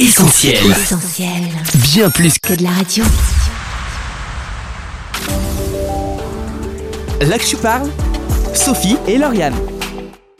Essentiel. Essentiel. Bien plus Que de la radio. Là que je parle, Sophie et Lauriane.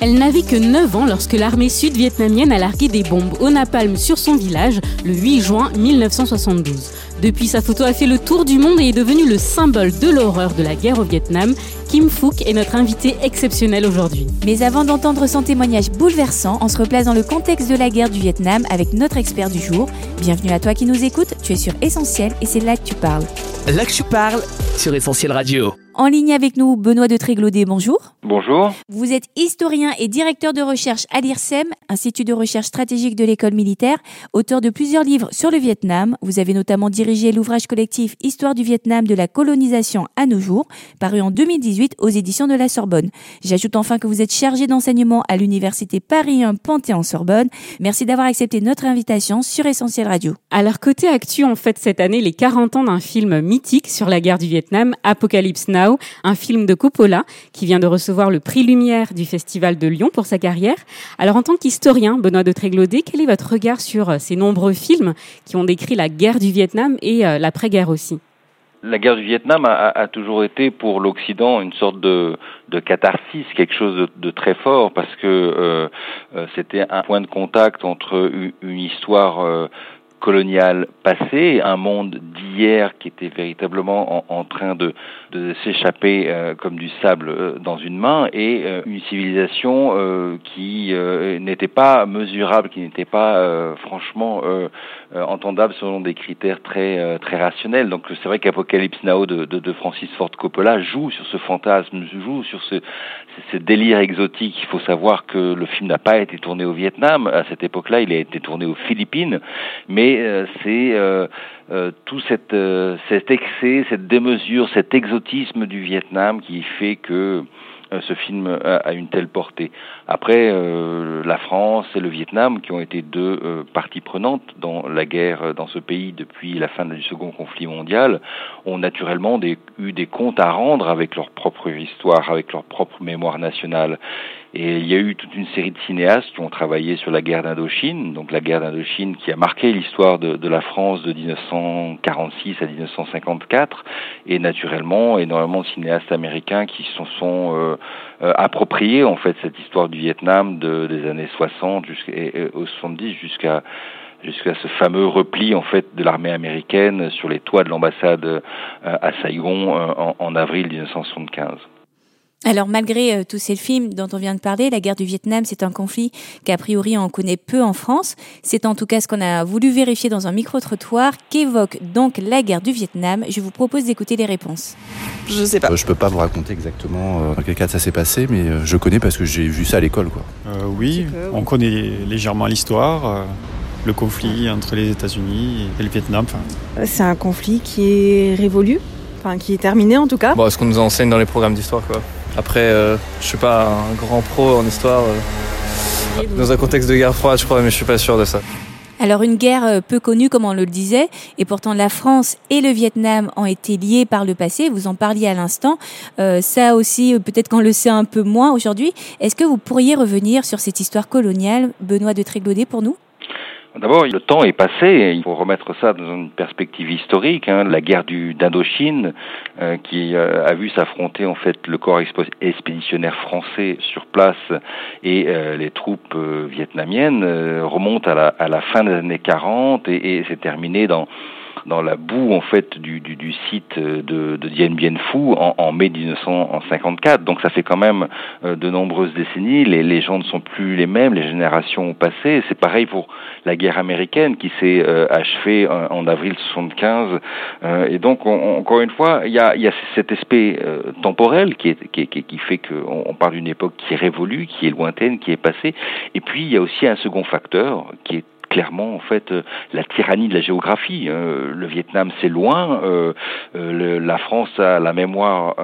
Elle n'avait que 9 ans lorsque l'armée sud-vietnamienne a largué des bombes au napalm sur son village le 8 juin 1972. Depuis, sa photo a fait le tour du monde et est devenue le symbole de l'horreur de la guerre au Vietnam. Kim Phuc est notre invité exceptionnel aujourd'hui. Mais avant d'entendre son témoignage bouleversant, on se replace dans le contexte de la guerre du Vietnam avec notre expert du jour. Bienvenue à toi qui nous écoute, tu es sur Essentiel et c'est là que tu parles. Là que je parle sur Essentiel Radio. En ligne avec nous, Benoît de Tréglaudet, bonjour. Bonjour. Vous êtes historien et directeur de recherche à l'IRSEM, Institut de recherche stratégique de l'école militaire, auteur de plusieurs livres sur le Vietnam. Vous avez notamment dirigé l'ouvrage collectif Histoire du Vietnam de la colonisation à nos jours, paru en 2018 aux éditions de la Sorbonne. J'ajoute enfin que vous êtes chargé d'enseignement à l'université Paris 1 Panthéon-Sorbonne. Merci d'avoir accepté notre invitation sur Essentiel Radio. Alors côté actu, on fête cette année les 40 ans d'un film mythique sur la guerre du Vietnam, Apocalypse Now, un film de Coppola qui vient de recevoir le prix Lumière du Festival de Lyon pour sa carrière. Alors en tant qu'historien, Benoît de Tréglaudet, quel est votre regard sur euh, ces nombreux films qui ont décrit la guerre du Vietnam et euh, l'après-guerre aussi? La guerre du Vietnam a, a toujours été pour l'Occident une sorte de, catharsis, quelque chose de, très fort, parce que euh, c'était un point de contact entre une, histoire coloniale passée, un monde d'hier qui était véritablement en, en train de, de s'échapper euh, comme du sable euh, dans une main, et euh, une civilisation qui n'était pas mesurable, qui n'était pas franchement entendable selon des critères très très rationnels. Donc c'est vrai qu'Apocalypse Now de, de, de, Francis Ford Coppola joue sur ce fantasme, joue sur ce, ce délire exotique. Il faut savoir que le film n'a pas été tourné au Vietnam à cette époque-là, il a été tourné aux Philippines, mais c'est euh, euh, tout cette, cet excès, cette démesure, cet exotisme du Vietnam qui fait que ce film a, une telle portée. Après, euh, la France et le Vietnam, qui ont été deux euh, parties prenantes dans la guerre dans ce pays depuis la fin du second conflit mondial, ont naturellement eu des comptes à rendre avec leur propre histoire, avec leur propre mémoire nationale. Et il y a eu toute une série de cinéastes qui ont travaillé sur la guerre d'Indochine, donc la guerre d'Indochine qui a marqué l'histoire de, de, la France de 1946 à 1954, et naturellement énormément de cinéastes américains qui se sont euh, euh, appropriés en fait cette histoire du Vietnam de, des années 60 jusqu'à aux 70 jusqu'à jusqu'à ce fameux repli en fait de l'armée américaine sur les toits de l'ambassade euh, à Saigon euh, en, en avril 1975. Alors malgré euh, tous ces films dont on vient de parler, la guerre du Vietnam, c'est un conflit qu'a priori on connaît peu en France. C'est en tout cas ce qu'on a voulu vérifier dans un micro-trottoir. Qu'évoque donc la guerre du Vietnam Je vous propose d'écouter les réponses. Je sais pas. Euh, je peux pas vous raconter exactement euh, dans quel cadre ça s'est passé, mais euh, je connais parce que j'ai vu ça à l'école. Quoi. Oui, on connaît légèrement l'histoire, euh, le conflit entre les États-Unis et le Vietnam. C'est un conflit qui est révolu, enfin qui est terminé en tout cas. Bon, ce qu'on nous enseigne dans les programmes d'histoire, quoi? Après, euh, je suis pas un grand pro en histoire. Euh, dans un contexte de guerre froide, je crois, mais je suis pas sûr de ça. Alors une guerre euh, peu connue comme on le disait, et pourtant la France et le Vietnam ont été liés par le passé, vous en parliez à l'instant, euh, ça aussi peut-être qu'on le sait un peu moins aujourd'hui. Est-ce que vous pourriez revenir sur cette histoire coloniale, Benoît de Tréglaudet, pour nous? D'abord, le temps est passé, il faut remettre ça dans une perspective historique. Hein. La guerre du d'Indochine, euh, qui euh, a vu s'affronter en fait le corps expéditionnaire français sur place et euh, les troupes euh, vietnamiennes, euh, remonte à la, à la fin des années 40 et, et s'est terminé dans dans la boue en fait du, du, du site de, de Dien Bien Phu en, en mai 1954. Donc ça fait quand même euh, de nombreuses décennies. Les, les gens ne sont plus les mêmes, les générations ont passé. C'est pareil pour la guerre américaine qui s'est euh, achevée en, en, avril 75. Euh, et donc on, encore une fois, il y a, y a cet aspect euh, temporel qui, est, qui, qui, qui fait qu'on on parle d'une époque qui révolue, qui est lointaine, qui est passée. Et puis il y a aussi un second facteur qui est clairement en fait euh, la tyrannie de la géographie. Euh, le Vietnam c'est loin, euh, le, la France a la mémoire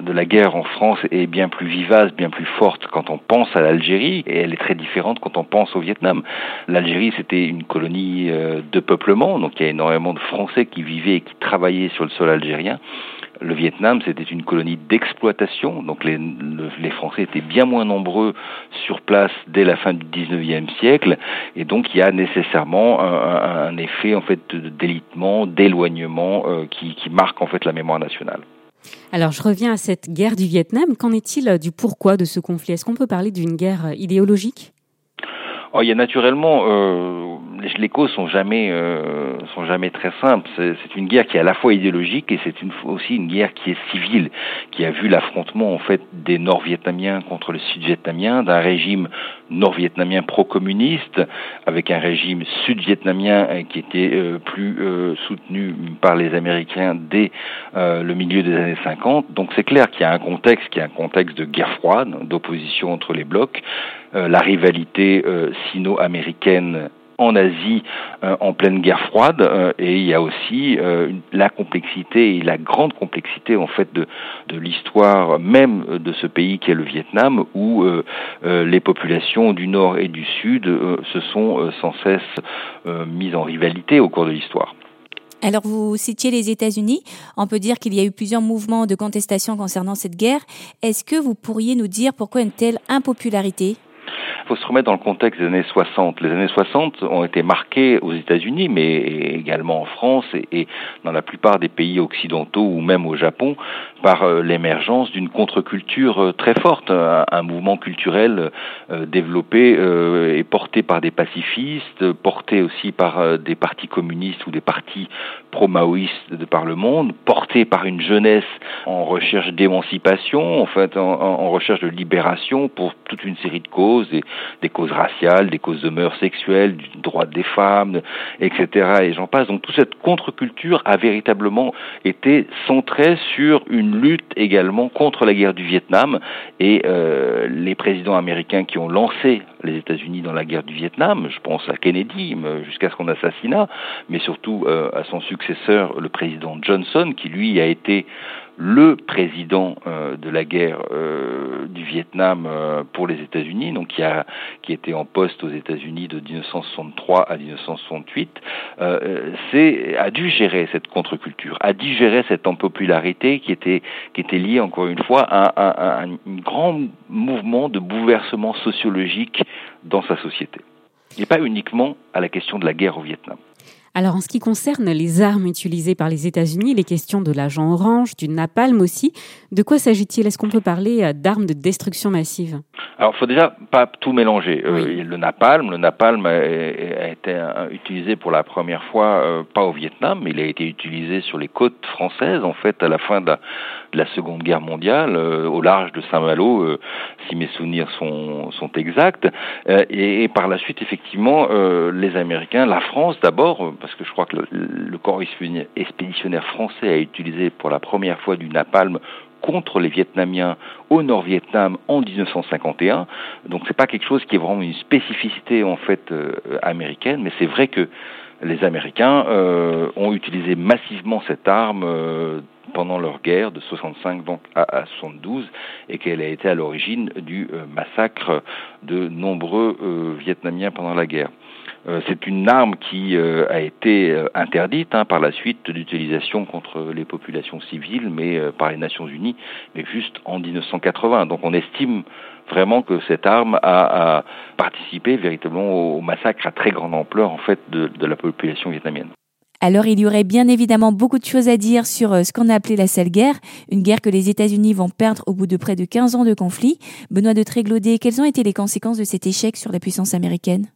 de la guerre en France est bien plus vivace, bien plus forte quand on pense à l'Algérie et elle est très différente quand on pense au Vietnam. L'Algérie c'était une colonie de peuplement, donc il y a énormément de Français qui vivaient et qui travaillaient sur le sol algérien le Vietnam, c'était une colonie d'exploitation, donc les, Français étaient bien moins nombreux sur place dès la fin du 19e siècle, et donc il y a nécessairement un, effet en fait d'élitement, d'éloignement euh, qui, qui marque en fait la mémoire nationale. Alors je reviens à cette guerre du Vietnam. Qu'en est-il du pourquoi de ce conflit? Est-ce qu'on peut parler d'une guerre idéologique? Oh, il y a naturellement, euh, les causes sont jamais euh, sont jamais très simples. C'est une guerre qui est à la fois idéologique et c'est aussi une guerre qui est civile, qui a vu l'affrontement en fait des Nord-Vietnamiens contre le Sud-Vietnamien, d'un régime nord-vietnamien pro-communiste avec un régime sud-vietnamien euh, qui était euh, plus euh, soutenu par les Américains dès le milieu des années 50. Donc c'est clair qu'il y a un contexte qui est un contexte de guerre froide, d'opposition entre les blocs. La rivalité sino-américaine en Asie euh, en pleine guerre froide et il y a aussi la complexité et la grande complexité en fait de l'histoire même de ce pays qui est le Vietnam où les populations du nord et du sud se sont sans cesse mises en rivalité au cours de l'histoire. Alors vous citiez les États-Unis. On peut dire qu'il y a eu plusieurs mouvements de contestation concernant cette guerre. Est-ce que vous pourriez nous dire pourquoi une telle impopularité? Il faut se remettre dans le contexte des années 60. Les années 60 ont été marquées aux États-Unis, mais également en France et, dans la plupart des pays occidentaux ou même au Japon, par euh, l'émergence d'une contre-culture euh, très forte, un, mouvement culturel euh, développé et porté par des pacifistes, porté aussi par des partis communistes ou des partis pro-maoïstes de par le monde, porté par une jeunesse en recherche d'émancipation, en fait, en, recherche de libération pour toute une série de causes, des, des causes raciales, des causes de mœurs sexuelles, du droit des femmes, etc. Et j'en passe. Donc toute cette contre-culture a véritablement été centrée sur une lutte également contre la guerre du Vietnam et euh, les présidents américains qui ont lancé les États-Unis dans la guerre du Vietnam, je pense à Kennedy jusqu'à son assassinat, mais surtout euh, à son successeur, le président Johnson, qui lui a été le président euh, de la guerre euh, du Vietnam euh, pour les États-Unis, donc qui a qui était en poste aux États-Unis de 1963 à 1968, c'est a dû gérer cette contre-culture, a dû gérer cette impopularité qui était qui était liée encore une fois à, à un grand mouvement de bouleversement sociologique dans sa société, et pas uniquement à la question de la guerre au Vietnam. Alors en ce qui concerne les armes utilisées par les États-Unis, les questions de l'agent orange, du napalm aussi, de quoi s'agit-il? Est-ce qu'on peut parler euh, d'armes de destruction massive? Alors il faut déjà pas tout mélanger. Euh, le napalm, le napalm a, été utilisé pour la première fois euh, pas au Vietnam, mais il a été utilisé sur les côtes françaises en fait à la fin de la, la Seconde Guerre mondiale, au large de Saint-Malo, si mes souvenirs sont, sont exacts. Et, et, par la suite, effectivement, les Américains, la France d'abord parce que je crois que le, corps expéditionnaire français a utilisé pour la première fois du napalm contre les Vietnamiens au Nord-Vietnam en 1951. Donc c'est pas quelque chose qui est vraiment une spécificité en fait euh, américaine, mais c'est vrai que les Américains euh, ont utilisé massivement cette arme euh, pendant leur guerre de 65 donc à, à 72 et qu'elle a été à l'origine du massacre de nombreux Vietnamiens pendant la guerre. Euh, c'est une arme qui euh, a été euh, interdite hein, par la suite d'utilisation contre les populations civiles, mais par les Nations Unies, mais juste en 1980. Donc on estime vraiment que cette arme a, participé véritablement au massacre à très grande ampleur de la population vietnamienne. Alors il y aurait bien évidemment beaucoup de choses à dire sur ce qu'on a appelé la sale guerre, une guerre que les États-Unis vont perdre au bout de près de 15 ans de conflit. Benoît de Tréglaudet, quelles ont été les conséquences de cet échec sur la puissance américaine?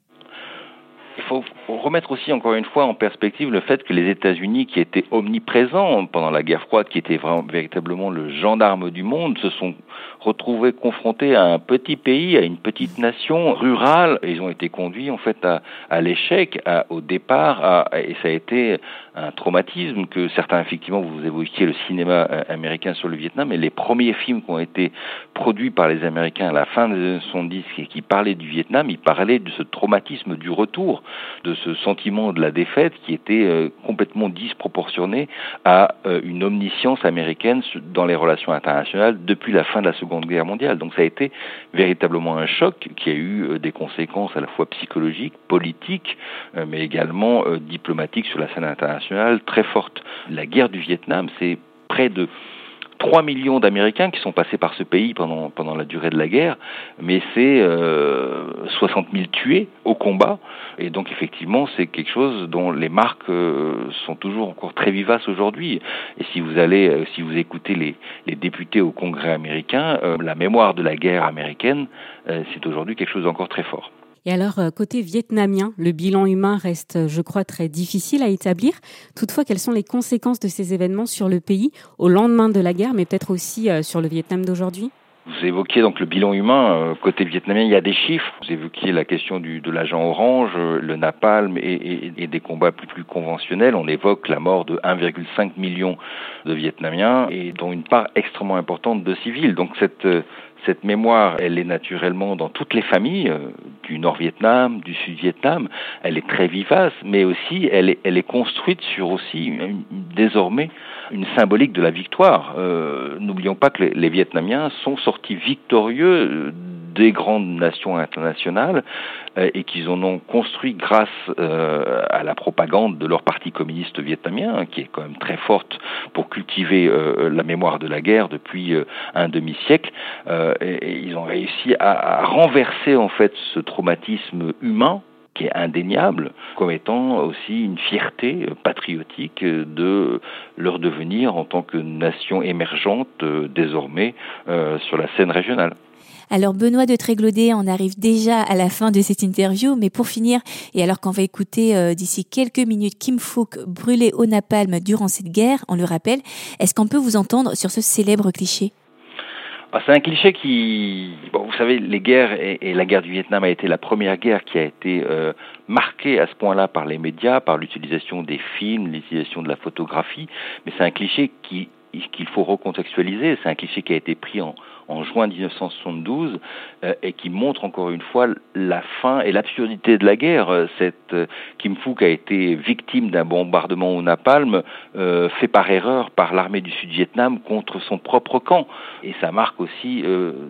Faut, remettre aussi encore une fois en perspective le fait que les États-Unis, qui étaient omniprésents pendant la guerre froide, qui étaient véritablement le gendarme du monde, se sont retrouvés confrontés à un petit pays, à une petite nation rurale. Ils ont été conduits en fait à, l'échec, au départ, et ça a été un traumatisme que certains, effectivement, vous évoquiez le cinéma euh, américain sur le Vietnam, et les premiers films qui ont été produits par les Américains à la fin des années 70 et qui parlaient du Vietnam, ils parlaient de ce traumatisme du retour, de ce sentiment de la défaite qui était euh, complètement disproportionné à euh, une omniscience américaine dans les relations internationales depuis la fin de la Seconde Guerre mondiale. Donc ça a été véritablement un choc qui a eu des conséquences à la fois psychologiques, politiques, mais également diplomatiques sur la scène internationale très forte. La guerre du Vietnam, c'est près de 3 millions d'Américains qui sont passés par ce pays pendant, pendant la durée de la guerre, mais c'est euh, 60 000 tués au combat. Et donc effectivement, c'est quelque chose dont les marques euh, sont toujours encore très vivaces aujourd'hui. Et si vous allez, euh, si vous écoutez les, les députés au Congrès américain, euh, la mémoire de la guerre américaine, c'est aujourd'hui quelque chose d'encore très fort. Et alors, euh, côté vietnamien, le bilan humain reste, euh, je crois, très difficile à établir. Toutefois, quelles sont les conséquences de ces événements sur le pays au lendemain de la guerre, mais peut-être aussi euh, sur le Vietnam d'aujourd'hui? Vous évoquiez donc le bilan humain côté vietnamien. Il y a des chiffres. Vous évoquiez la question de l'agent orange, le napalm et, et, des combats plus, plus conventionnels. On évoque la mort de 1,5 million de Vietnamiens et dont une part extrêmement importante de civils. Donc cette cette mémoire, elle est naturellement dans toutes les familles euh, du Nord-Vietnam, du Sud-Vietnam. Elle est très vivace, mais aussi elle est, construite sur aussi désormais une symbolique de la victoire. Euh, N'oublions pas que les, les, Vietnamiens sont sortis victorieux des grandes nations internationales euh, et qu'ils en ont construit grâce euh, à la propagande de leur parti communiste vietnamien, qui est quand même très forte pour cultiver euh, la mémoire de la guerre depuis un demi-siècle. Et, ils ont réussi à renverser en fait ce traumatisme humain qui est indéniable, comme étant aussi une fierté patriotique de leur devenir en tant que nation émergente désormais sur la scène régionale. Alors Benoît de Tréglaudet, on arrive déjà à la fin de cette interview, mais pour finir, et alors qu'on va écouter euh, d'ici quelques minutes Kim Fook brûler au napalm durant cette guerre, on le rappelle, est-ce qu'on peut vous entendre sur ce célèbre cliché? Ah, c'est un cliché qui, vous savez, les guerres et, la guerre du Vietnam a été la première guerre qui a été euh, marquée à ce point-là par les médias, par l'utilisation des films, l'utilisation de la photographie. Mais c'est un cliché qui qu'il faut recontextualiser. C'est un cliché qui a été pris en, en juin 1972 euh, et qui montre encore une fois la fin et l'absurdité de la guerre. Euh, cette euh, Kim Fook a été victime d'un bombardement au napalm fait par erreur par l'armée du Sud-Vietnam contre son propre camp. Et ça marque aussi,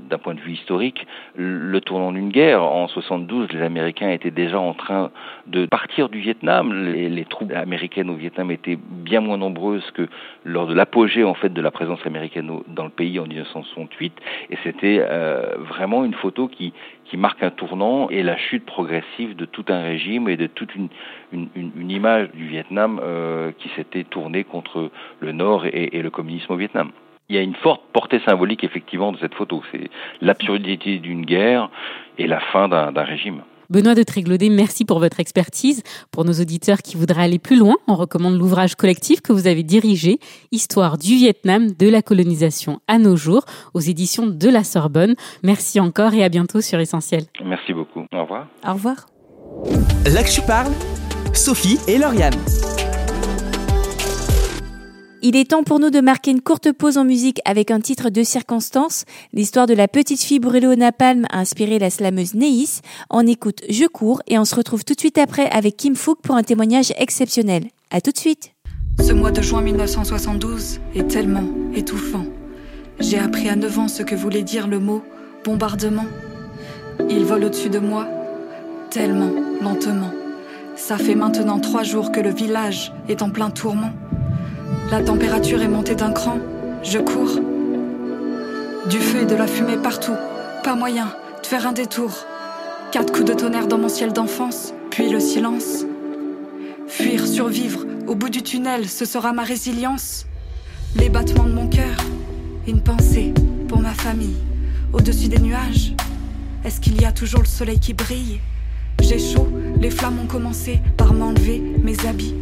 d'un point de vue historique, le tournant d'une guerre. En 72, les Américains étaient déjà en train de partir du Vietnam. Les, les troupes américaines au Vietnam étaient bien moins nombreuses que lors de l'apogée en fait de la présence américaine dans le pays en 1968 et c'était euh, vraiment une photo qui, marque un tournant et la chute progressive de tout un régime et de toute une image du Vietnam euh, qui s'était tournée contre le Nord et, et le communisme au Vietnam il y a une forte portée symbolique effectivement de cette photo. C'est l'absurdité d'une guerre et la fin d'un régime. Benoît de Tréglaudet, merci pour votre expertise. Pour nos auditeurs qui voudraient aller plus loin, on recommande l'ouvrage collectif que vous avez dirigé, Histoire du Vietnam, de la colonisation à nos jours, aux éditions de la Sorbonne. Merci encore et à bientôt sur Essentiel. Merci beaucoup. Au revoir. Au revoir. Là que tu parles, Sophie et Lauriane. Il est temps pour nous de marquer une courte pause en musique avec un titre de circonstance. L'histoire de la petite fille brûlée au napalm a inspiré la slameuse Neis. On écoute Je cours et on se retrouve tout de suite après avec Kim Fook pour un témoignage exceptionnel. À tout de suite. Ce mois de juin 1972 est tellement étouffant. J'ai appris à 9 ans ce que voulait dire le mot bombardement. Il vole au-dessus de moi, tellement lentement. Ça fait maintenant trois jours que le village est en plein tourment. La température est montée d'un cran. Je cours. Du feu et de la fumée partout. Pas moyen de faire un détour. Quatre coups de tonnerre dans mon ciel d'enfance, puis le silence. Fuir, survivre, au bout du tunnel, ce sera ma résilience. Les battements de mon cœur, une pensée pour ma famille. Au-dessus des nuages, est-ce qu'il y a toujours le soleil qui brille? J'ai chaud, les flammes ont commencé par m'enlever mes habits.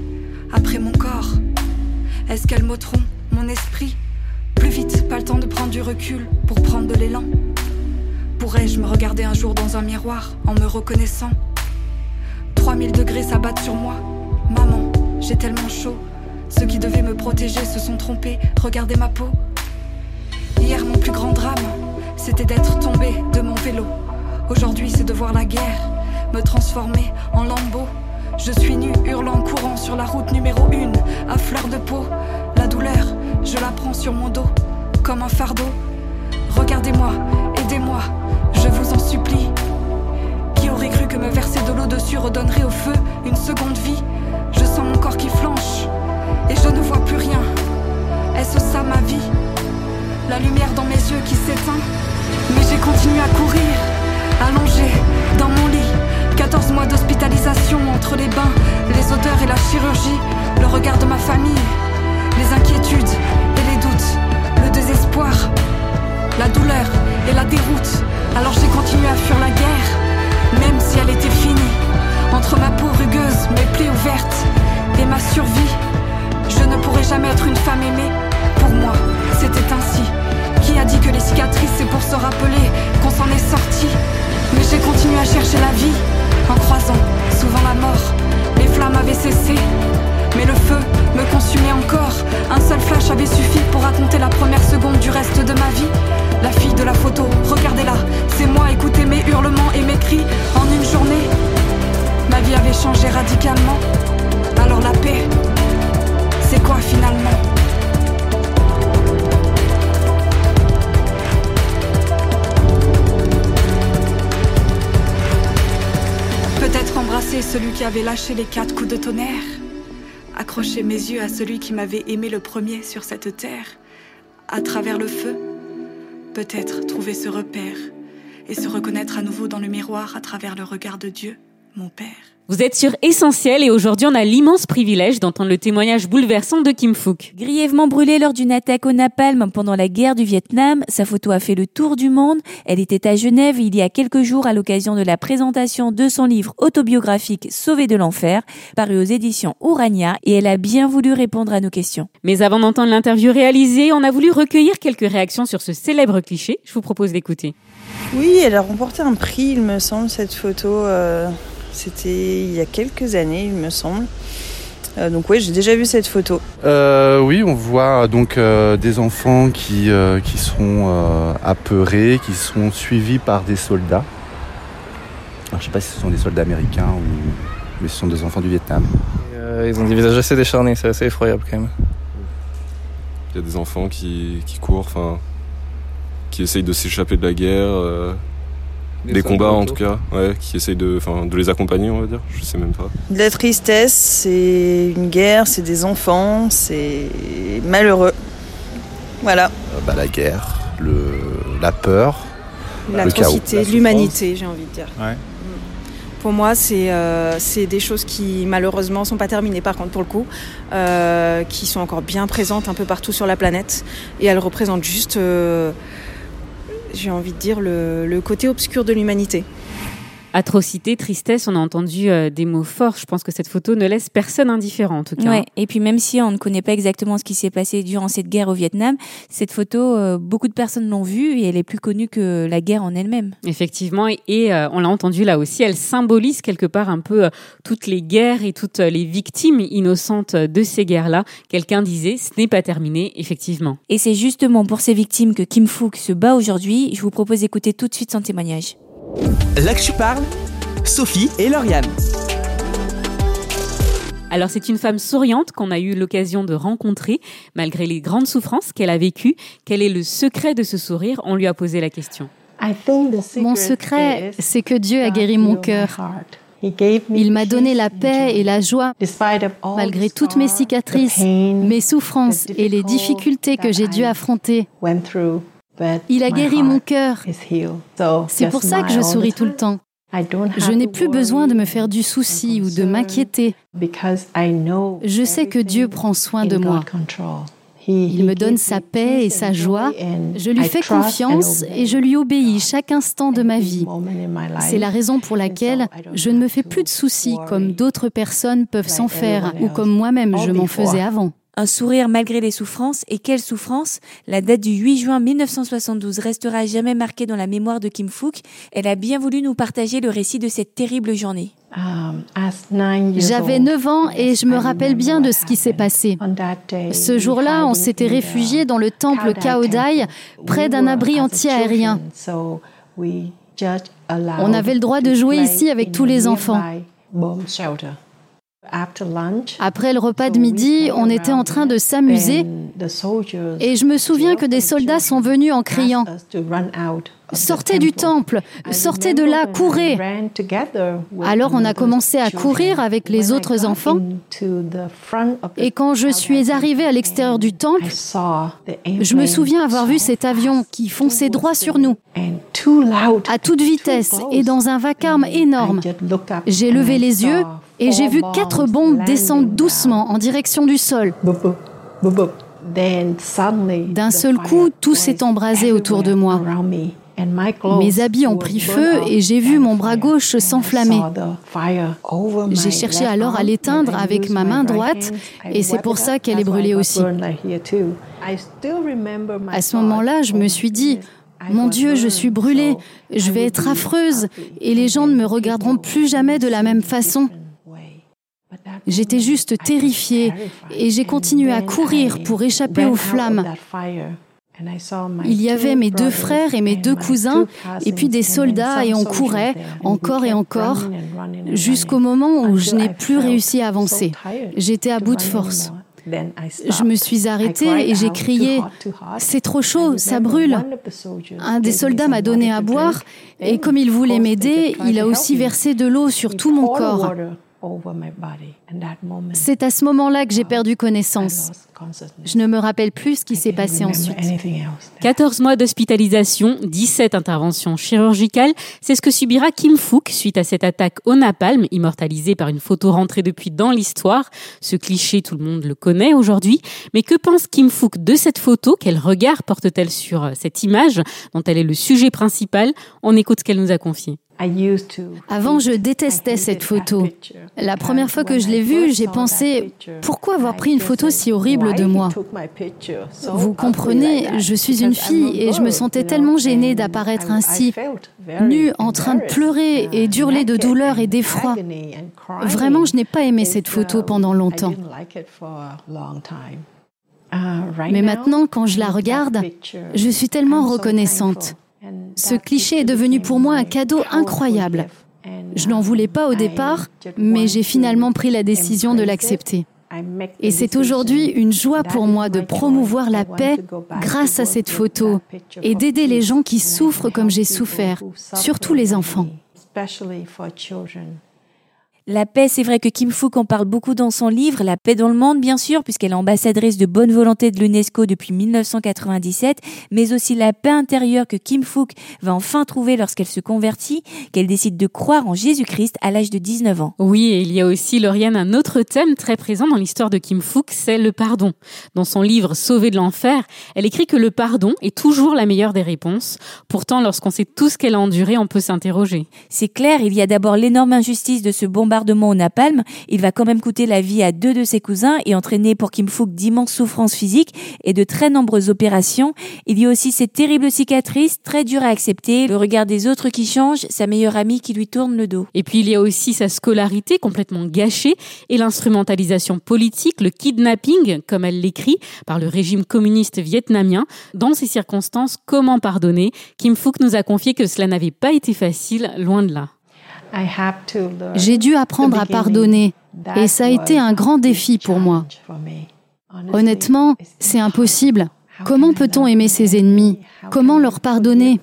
Après mon corps, est-ce qu'elles m'ôteront mon esprit Plus vite, pas le temps de prendre du recul pour prendre de l'élan. Pourrais-je me regarder un jour dans un miroir en me reconnaissant? 3000 degrés s'abattent sur moi. Maman, j'ai tellement chaud. Ceux qui devaient me protéger se sont trompés. Regardez ma peau. Hier, mon plus grand drame, c'était d'être tombé de mon vélo. Aujourd'hui, c'est de voir la guerre me transformer en lambeau. Je suis nu, hurlant, courant sur la route numéro 1, à fleur de peau. La douleur, je la prends sur mon dos, comme un fardeau. Regardez-moi, aidez-moi, je vous en supplie. Qui aurait cru que me verser de l'eau dessus redonnerait au feu une seconde le regard de ma famille, les inquiétudes et les doutes, le désespoir, la douleur et la déroute. Alors j'ai continué à fuir la guerre, même si elle était finie. Entre ma peau rugueuse, mes plaies ouvertes et ma survie, je ne pourrais jamais être une femme aimée. Pour moi, c'était ainsi. Qui a dit que les cicatrices, c'est pour se rappeler qu'on s'en est sorti? Mais j'ai continué à chercher la vie, en croisant souvent la mort. Les flammes avaient cessé, mais le feu me consumait encore. Un seul flash avait suffi pour raconter la première seconde du reste de ma vie. La fille de la photo, regardez-la, c'est moi, écoutez avait lâché les quatre coups de tonnerre. Accrocher mes yeux à celui qui m'avait aimé le premier sur cette terre. À travers le feu. Peut-être trouver ce repère et se reconnaître à nouveau dans le miroir à travers le regard de Dieu, mon Père. Vous êtes sur Essentiel et aujourd'hui on a l'immense privilège d'entendre le témoignage bouleversant de Kim Phuc. Grièvement brûlée lors d'une attaque au napalm pendant la guerre du Vietnam, sa photo a fait le tour du monde. Elle était à Genève il y a quelques jours à l'occasion de la présentation de son livre autobiographique Sauvé de l'enfer, paru aux éditions Urania, et elle a bien voulu répondre à nos questions. Mais avant d'entendre l'interview réalisée, on a voulu recueillir quelques réactions sur ce célèbre cliché. Je vous propose d'écouter. Oui, elle a remporté un prix, il me semble, cette photo. Euh, C'était il y a quelques années, il me semble. Euh, donc oui, j'ai déjà vu cette photo. Euh, oui, on voit donc euh, des enfants qui, euh, qui sont euh, apeurés, qui sont suivis par des soldats. Alors, je sais pas si ce sont des soldats américains ou mais ce sont des enfants du Vietnam. Et, euh, ils ont des visages assez décharnés, c'est assez effroyable quand même. Il y a des enfants qui, qui courent, enfin, qui essayent de s'échapper de la guerre, des, combats en tout cas, ouais, qui essayent de, enfin, de les accompagner, on va dire. Je sais même pas. De la tristesse, c'est une guerre, c'est des enfants, c'est malheureux. Voilà. Euh, bah, la guerre, le, la peur, le chaos. L'atrocité, l'humanité, j'ai envie de dire. Ouais. Pour moi, c'est euh, c'est des choses qui malheureusement sont pas terminées par contre pour le coup, euh, qui sont encore bien présentes un peu partout sur la planète et elles représentent juste, euh, j'ai envie de dire, le, côté obscur de l'humanité. Atrocité, tristesse, on a entendu euh, des mots forts. Je pense que cette photo ne laisse personne indifférent en tout cas. Ouais. Et puis même si on ne connaît pas exactement ce qui s'est passé durant cette guerre au Vietnam, cette photo, euh, beaucoup de personnes l'ont vue et elle est plus connue que la guerre en elle-même. Effectivement, et, et, euh, on l'a entendu là aussi, elle symbolise quelque part un peu toutes les guerres et toutes les victimes innocentes de ces guerres-là. Quelqu'un disait, ce n'est pas terminé, effectivement. Et c'est justement pour ces victimes que Kim Phuc se bat aujourd'hui. Je vous propose d'écouter tout de suite son témoignage. Là que je parle, Sophie et Lauriane. Alors c'est une femme souriante qu'on a eu l'occasion de rencontrer malgré les grandes souffrances qu'elle a vécues. Quel est le secret de ce sourire? On lui a posé la question. Mon secret, c'est que Dieu a guéri mon cœur. Il m'a donné la paix et la joie malgré toutes mes cicatrices, mes souffrances et les difficultés que j'ai dû affronter. Il a guéri mon cœur. C'est pour ça que je souris tout le temps. Je n'ai plus besoin de me faire du souci ou de m'inquiéter. Je sais que Dieu prend soin de moi. Il me donne sa paix et sa joie. Je lui fais confiance et je lui obéis chaque instant de ma vie. C'est la raison pour laquelle je ne me fais plus de soucis comme d'autres personnes peuvent s'en faire ou comme moi-même je m'en faisais avant. Un sourire malgré les souffrances, et quelle souffrance La date du 8 juin 1972 restera à jamais marquée dans la mémoire de Kim Phuc. Elle a bien voulu nous partager le récit de cette terrible journée. J'avais 9 ans et je me rappelle bien de ce qui s'est passé. Ce jour-là, on s'était réfugié dans le temple Kaodai, près d'un abri anti-aérien. On avait le droit de jouer ici avec tous les enfants. Après le repas de midi, on était en train de s'amuser et je me souviens que des soldats sont venus en criant Sortez du temple, sortez de là, courez. Alors on a commencé à courir avec les autres enfants. Et quand je suis arrivée à l'extérieur du temple, je me souviens avoir vu cet avion qui fonçait droit sur nous, à toute vitesse et dans un vacarme énorme. J'ai levé les yeux et j'ai vu quatre bombes descendre doucement en direction du sol. D'un seul coup, tout s'est embrasé autour de moi. Mes habits ont pris feu et j'ai vu mon bras gauche s'enflammer. J'ai cherché alors à l'éteindre avec ma main droite et c'est pour ça qu'elle est brûlée aussi. À ce moment-là, je me suis dit, mon Dieu, je suis brûlée, je vais être affreuse et les gens ne me regarderont plus jamais de la même façon. J'étais juste terrifiée et j'ai continué à courir pour échapper aux flammes. Il y avait mes deux frères et mes deux cousins, et puis des soldats, et on courait encore et encore, jusqu'au moment où je n'ai plus réussi à avancer. J'étais à bout de force. Je me suis arrêtée et j'ai crié ⁇ C'est trop chaud, ça brûle !⁇ Un des soldats m'a donné à boire et comme il voulait m'aider, il a aussi versé de l'eau sur tout mon corps. C'est à ce moment-là que j'ai perdu connaissance. Je ne me rappelle plus ce qui s'est passé ensuite. 14 mois d'hospitalisation, 17 interventions chirurgicales, c'est ce que subira Kim Fook suite à cette attaque au napalm, immortalisée par une photo rentrée depuis dans l'histoire. Ce cliché, tout le monde le connaît aujourd'hui. Mais que pense Kim Fook de cette photo? Quel regard porte-t-elle sur euh, cette image dont elle est le sujet principal? On écoute ce qu'elle nous a confié. Avant, je détestais cette photo. La première fois que je l'ai vue, j'ai pensé, pourquoi avoir pris une photo si horrible de moi? Vous comprenez, je suis une fille et je me sentais tellement gênée d'apparaître ainsi, nue, en train de pleurer et d'hurler de douleur et d'effroi. Vraiment, je n'ai pas aimé cette photo pendant longtemps. Mais maintenant, quand je la regarde, je suis tellement reconnaissante. Ce cliché est devenu pour moi un cadeau incroyable. Je n'en voulais pas au départ, mais j'ai finalement pris la décision de l'accepter. Et c'est aujourd'hui une joie pour moi de promouvoir la paix grâce à cette photo et d'aider les gens qui souffrent comme j'ai souffert, surtout les enfants. La paix, c'est vrai que Kim Fook en parle beaucoup dans son livre, La paix dans le monde, bien sûr, puisqu'elle est ambassadrice de bonne volonté de l'UNESCO depuis 1997, mais aussi la paix intérieure que Kim Fook va enfin trouver lorsqu'elle se convertit, qu'elle décide de croire en Jésus-Christ à l'âge de 19 ans. Oui, et il y a aussi, Lauriane, un autre thème très présent dans l'histoire de Kim Fook, c'est le pardon. Dans son livre Sauver de l'enfer, elle écrit que le pardon est toujours la meilleure des réponses. Pourtant, lorsqu'on sait tout ce qu'elle a enduré, on peut s'interroger. C'est clair, il y a d'abord l'énorme injustice de ce bombardement bombardement au napalm, il va quand même coûter la vie à deux de ses cousins et entraîner pour Kim Fook d'immenses souffrances physiques et de très nombreuses opérations. Il y a aussi cette terrible cicatrice, très dure à accepter, le regard des autres qui change, sa meilleure amie qui lui tourne le dos. Et puis il y a aussi sa scolarité complètement gâchée et l'instrumentalisation politique, le kidnapping, comme elle l'écrit, par le régime communiste vietnamien. Dans ces circonstances, comment pardonner? Kim Fook nous a confié que cela n'avait pas été facile, loin de là. J'ai dû apprendre à pardonner et ça a été un grand défi pour moi. Honnêtement, c'est impossible. Comment peut-on aimer ses ennemis? Comment leur pardonner?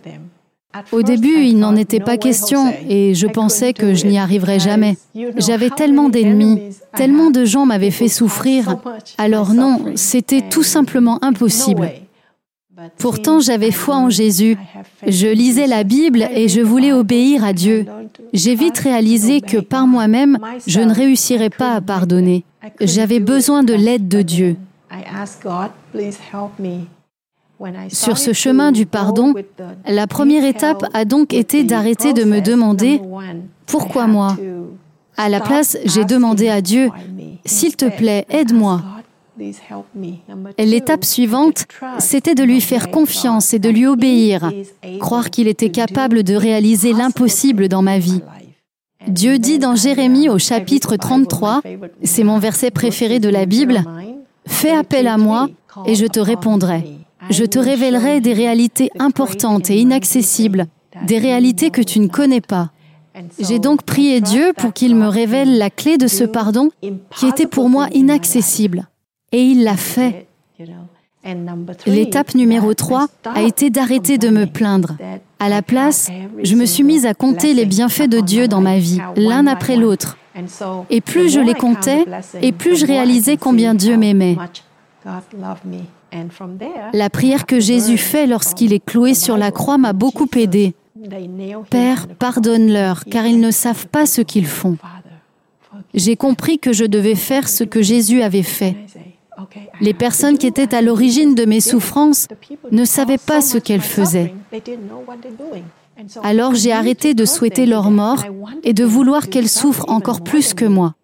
Au début, il n'en était pas question et je pensais que je n'y arriverais jamais. J'avais tellement d'ennemis, tellement de gens m'avaient fait souffrir. Alors non, c'était tout simplement impossible. Pourtant, j'avais foi en Jésus. Je lisais la Bible et je voulais obéir à Dieu. J'ai vite réalisé que par moi-même, je ne réussirais pas à pardonner. J'avais besoin de l'aide de Dieu. Sur ce chemin du pardon, la première étape a donc été d'arrêter de me demander pourquoi moi? À la place, j'ai demandé à Dieu, s'il te plaît, aide-moi. L'étape suivante, c'était de lui faire confiance et de lui obéir, croire qu'il était capable de réaliser l'impossible dans ma vie. Dieu dit dans Jérémie au chapitre 33, c'est mon verset préféré de la Bible, Fais appel à moi et je te répondrai. Je te révélerai des réalités importantes et inaccessibles, des réalités que tu ne connais pas. J'ai donc prié Dieu pour qu'il me révèle la clé de ce pardon qui était pour moi inaccessible. Et il l'a fait. L'étape numéro 3 a été d'arrêter de me plaindre. À la place, je me suis mise à compter les bienfaits de Dieu dans ma vie, l'un après l'autre. Et plus je les comptais, et plus je réalisais combien Dieu m'aimait. La prière que Jésus fait lorsqu'il est cloué sur la croix m'a beaucoup aidé. Père, pardonne-leur, car ils ne savent pas ce qu'ils font. J'ai compris que je devais faire ce que Jésus avait fait. Les personnes qui étaient à l'origine de mes souffrances ne savaient pas ce qu'elles faisaient. Alors j'ai arrêté de souhaiter leur mort et de vouloir qu'elles souffrent encore plus que moi.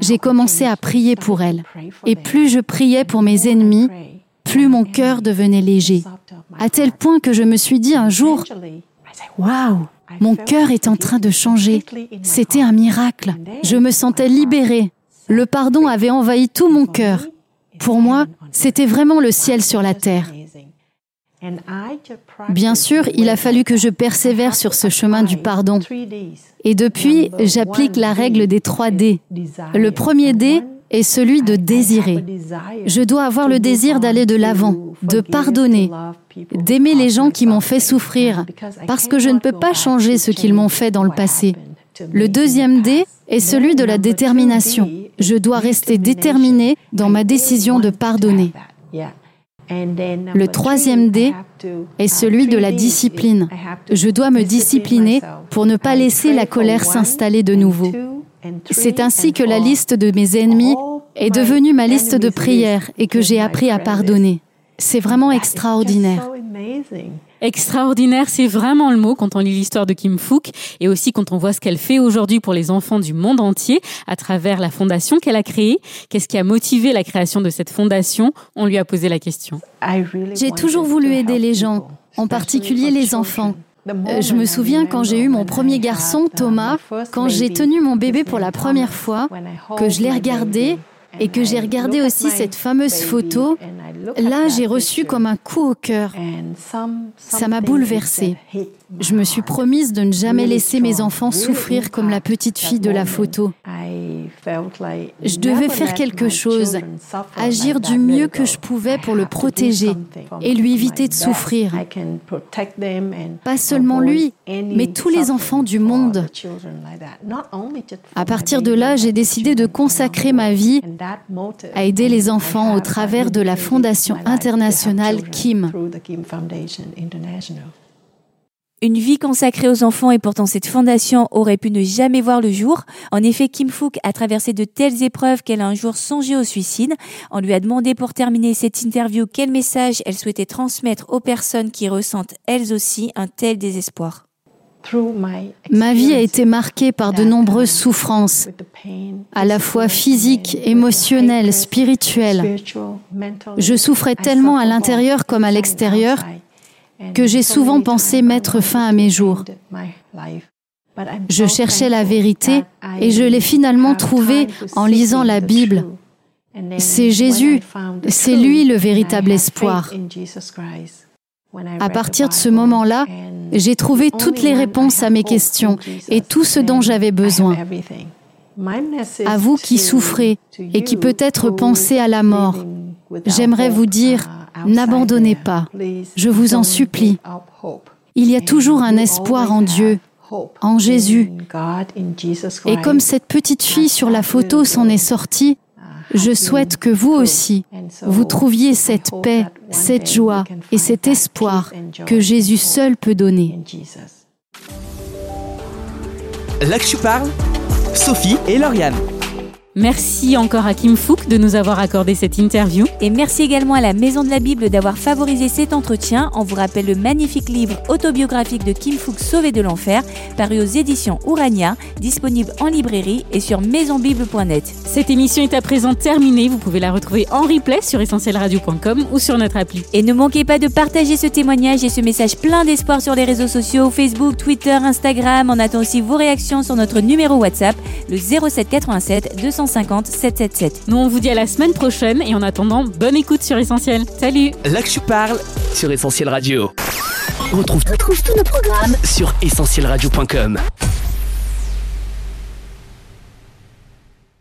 J'ai commencé à prier pour elles. Et plus je priais pour mes ennemis, plus mon cœur devenait léger. À tel point que je me suis dit un jour, Waouh, mon cœur est en train de changer. C'était un miracle. Je me sentais libérée. Le pardon avait envahi tout mon cœur. Pour moi, c'était vraiment le ciel sur la terre. Bien sûr, il a fallu que je persévère sur ce chemin du pardon. Et depuis, j'applique la règle des trois D. Le premier D est celui de désirer. Je dois avoir le désir d'aller de l'avant, de pardonner, d'aimer les gens qui m'ont fait souffrir, parce que je ne peux pas changer ce qu'ils m'ont fait dans le passé. Le deuxième D est celui de la détermination. Je dois rester déterminé dans ma décision de pardonner. Le troisième D est celui de la discipline. Je dois me discipliner pour ne pas laisser la colère s'installer de nouveau. C'est ainsi que la liste de mes ennemis est devenue ma liste de prières et que j'ai appris à pardonner. C'est vraiment extraordinaire. Extraordinaire, c'est vraiment le mot quand on lit l'histoire de Kim Fook et aussi quand on voit ce qu'elle fait aujourd'hui pour les enfants du monde entier à travers la fondation qu'elle a créée. Qu'est-ce qui a motivé la création de cette fondation? On lui a posé la question. J'ai toujours voulu aider les gens, en particulier les enfants. Euh, je me souviens quand j'ai eu mon premier garçon, Thomas, quand j'ai tenu mon bébé pour la première fois, que je l'ai regardé et que j'ai regardé aussi cette fameuse photo, là j'ai reçu comme un coup au cœur. Ça m'a bouleversée. Je me suis promise de ne jamais laisser mes enfants souffrir comme la petite fille de la photo. Je devais faire quelque chose, agir du mieux que je pouvais pour le protéger et lui éviter de souffrir. Pas seulement lui, mais tous les enfants du monde. À partir de là, j'ai décidé de consacrer ma vie à aider les enfants au travers de la Fondation internationale Kim. Une vie consacrée aux enfants et pourtant cette fondation aurait pu ne jamais voir le jour. En effet, Kim Fook a traversé de telles épreuves qu'elle a un jour songé au suicide. On lui a demandé pour terminer cette interview quel message elle souhaitait transmettre aux personnes qui ressentent elles aussi un tel désespoir. Ma vie a été marquée par de nombreuses souffrances, à la fois physiques, émotionnelles, spirituelles. Je souffrais tellement à l'intérieur comme à l'extérieur que j'ai souvent pensé mettre fin à mes jours. Je cherchais la vérité et je l'ai finalement trouvée en lisant la Bible. C'est Jésus, c'est lui le véritable espoir. À partir de ce moment-là, j'ai trouvé toutes les réponses à mes questions et tout ce dont j'avais besoin. À vous qui souffrez et qui peut-être pensez à la mort, j'aimerais vous dire, N'abandonnez pas, je vous en supplie. Il y a toujours un espoir en Dieu, en Jésus. Et comme cette petite fille sur la photo s'en est sortie, je souhaite que vous aussi, vous trouviez cette paix, cette joie et cet espoir que Jésus seul peut donner. Là que je parle, Sophie et Lauriane. Merci encore à Kim Fook de nous avoir accordé cette interview. Et merci également à la Maison de la Bible d'avoir favorisé cet entretien. On vous rappelle le magnifique livre autobiographique de Kim Fook Sauvé de l'enfer, paru aux éditions Urania, disponible en librairie et sur maisonbible.net. Cette émission est à présent terminée. Vous pouvez la retrouver en replay sur essentielradio.com ou sur notre appli. Et ne manquez pas de partager ce témoignage et ce message plein d'espoir sur les réseaux sociaux, Facebook, Twitter, Instagram. On attend aussi vos réactions sur notre numéro WhatsApp, le 07 87 200 777. Nous, on vous dit à la semaine prochaine et en attendant, bonne écoute sur Essentiel. Salut Là que je parle sur Essentiel Radio. On retrouve, tous nos programmes sur essentielradio.com.